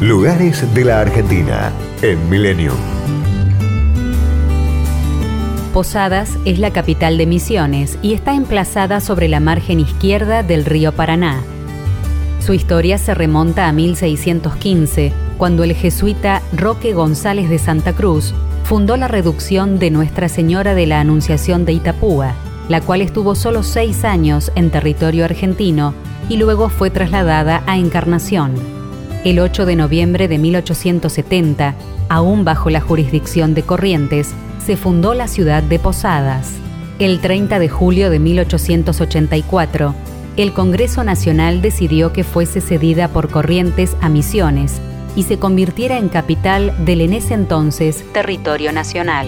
Lugares de la Argentina en Milenio. Posadas es la capital de Misiones y está emplazada sobre la margen izquierda del río Paraná. Su historia se remonta a 1615, cuando el jesuita Roque González de Santa Cruz fundó la reducción de Nuestra Señora de la Anunciación de Itapúa, la cual estuvo solo seis años en territorio argentino y luego fue trasladada a Encarnación. El 8 de noviembre de 1870, aún bajo la jurisdicción de Corrientes, se fundó la ciudad de Posadas. El 30 de julio de 1884, el Congreso Nacional decidió que fuese cedida por Corrientes a Misiones y se convirtiera en capital del en ese entonces territorio nacional.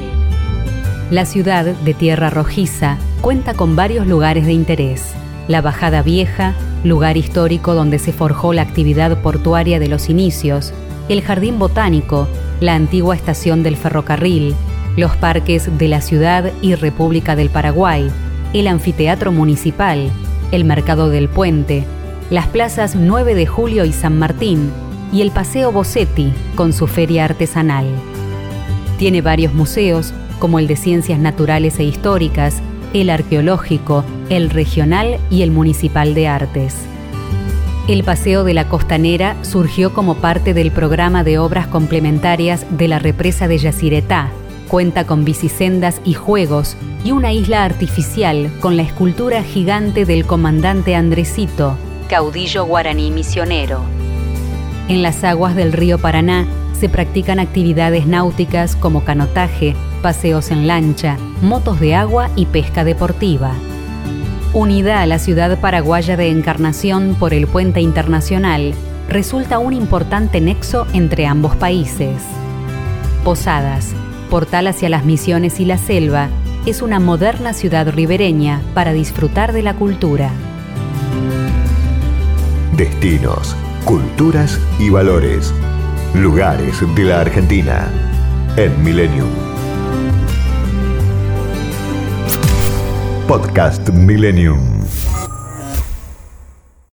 La ciudad de Tierra Rojiza cuenta con varios lugares de interés. La Bajada Vieja, lugar histórico donde se forjó la actividad portuaria de los inicios, el Jardín Botánico, la antigua estación del ferrocarril, los parques de la ciudad y República del Paraguay, el anfiteatro municipal, el Mercado del Puente, las plazas 9 de Julio y San Martín y el Paseo Bossetti con su feria artesanal. Tiene varios museos, como el de Ciencias Naturales e Históricas, el arqueológico, el regional y el municipal de artes. El Paseo de la Costanera surgió como parte del programa de obras complementarias de la represa de Yacyretá. Cuenta con bicisendas y juegos y una isla artificial con la escultura gigante del comandante Andresito, caudillo guaraní misionero. En las aguas del río Paraná se practican actividades náuticas como canotaje, paseos en lancha, motos de agua y pesca deportiva. Unida a la ciudad paraguaya de Encarnación por el puente internacional, resulta un importante nexo entre ambos países. Posadas, portal hacia las misiones y la selva, es una moderna ciudad ribereña para disfrutar de la cultura. Destinos, culturas y valores. Lugares de la Argentina en Millennium. Podcast Millennium.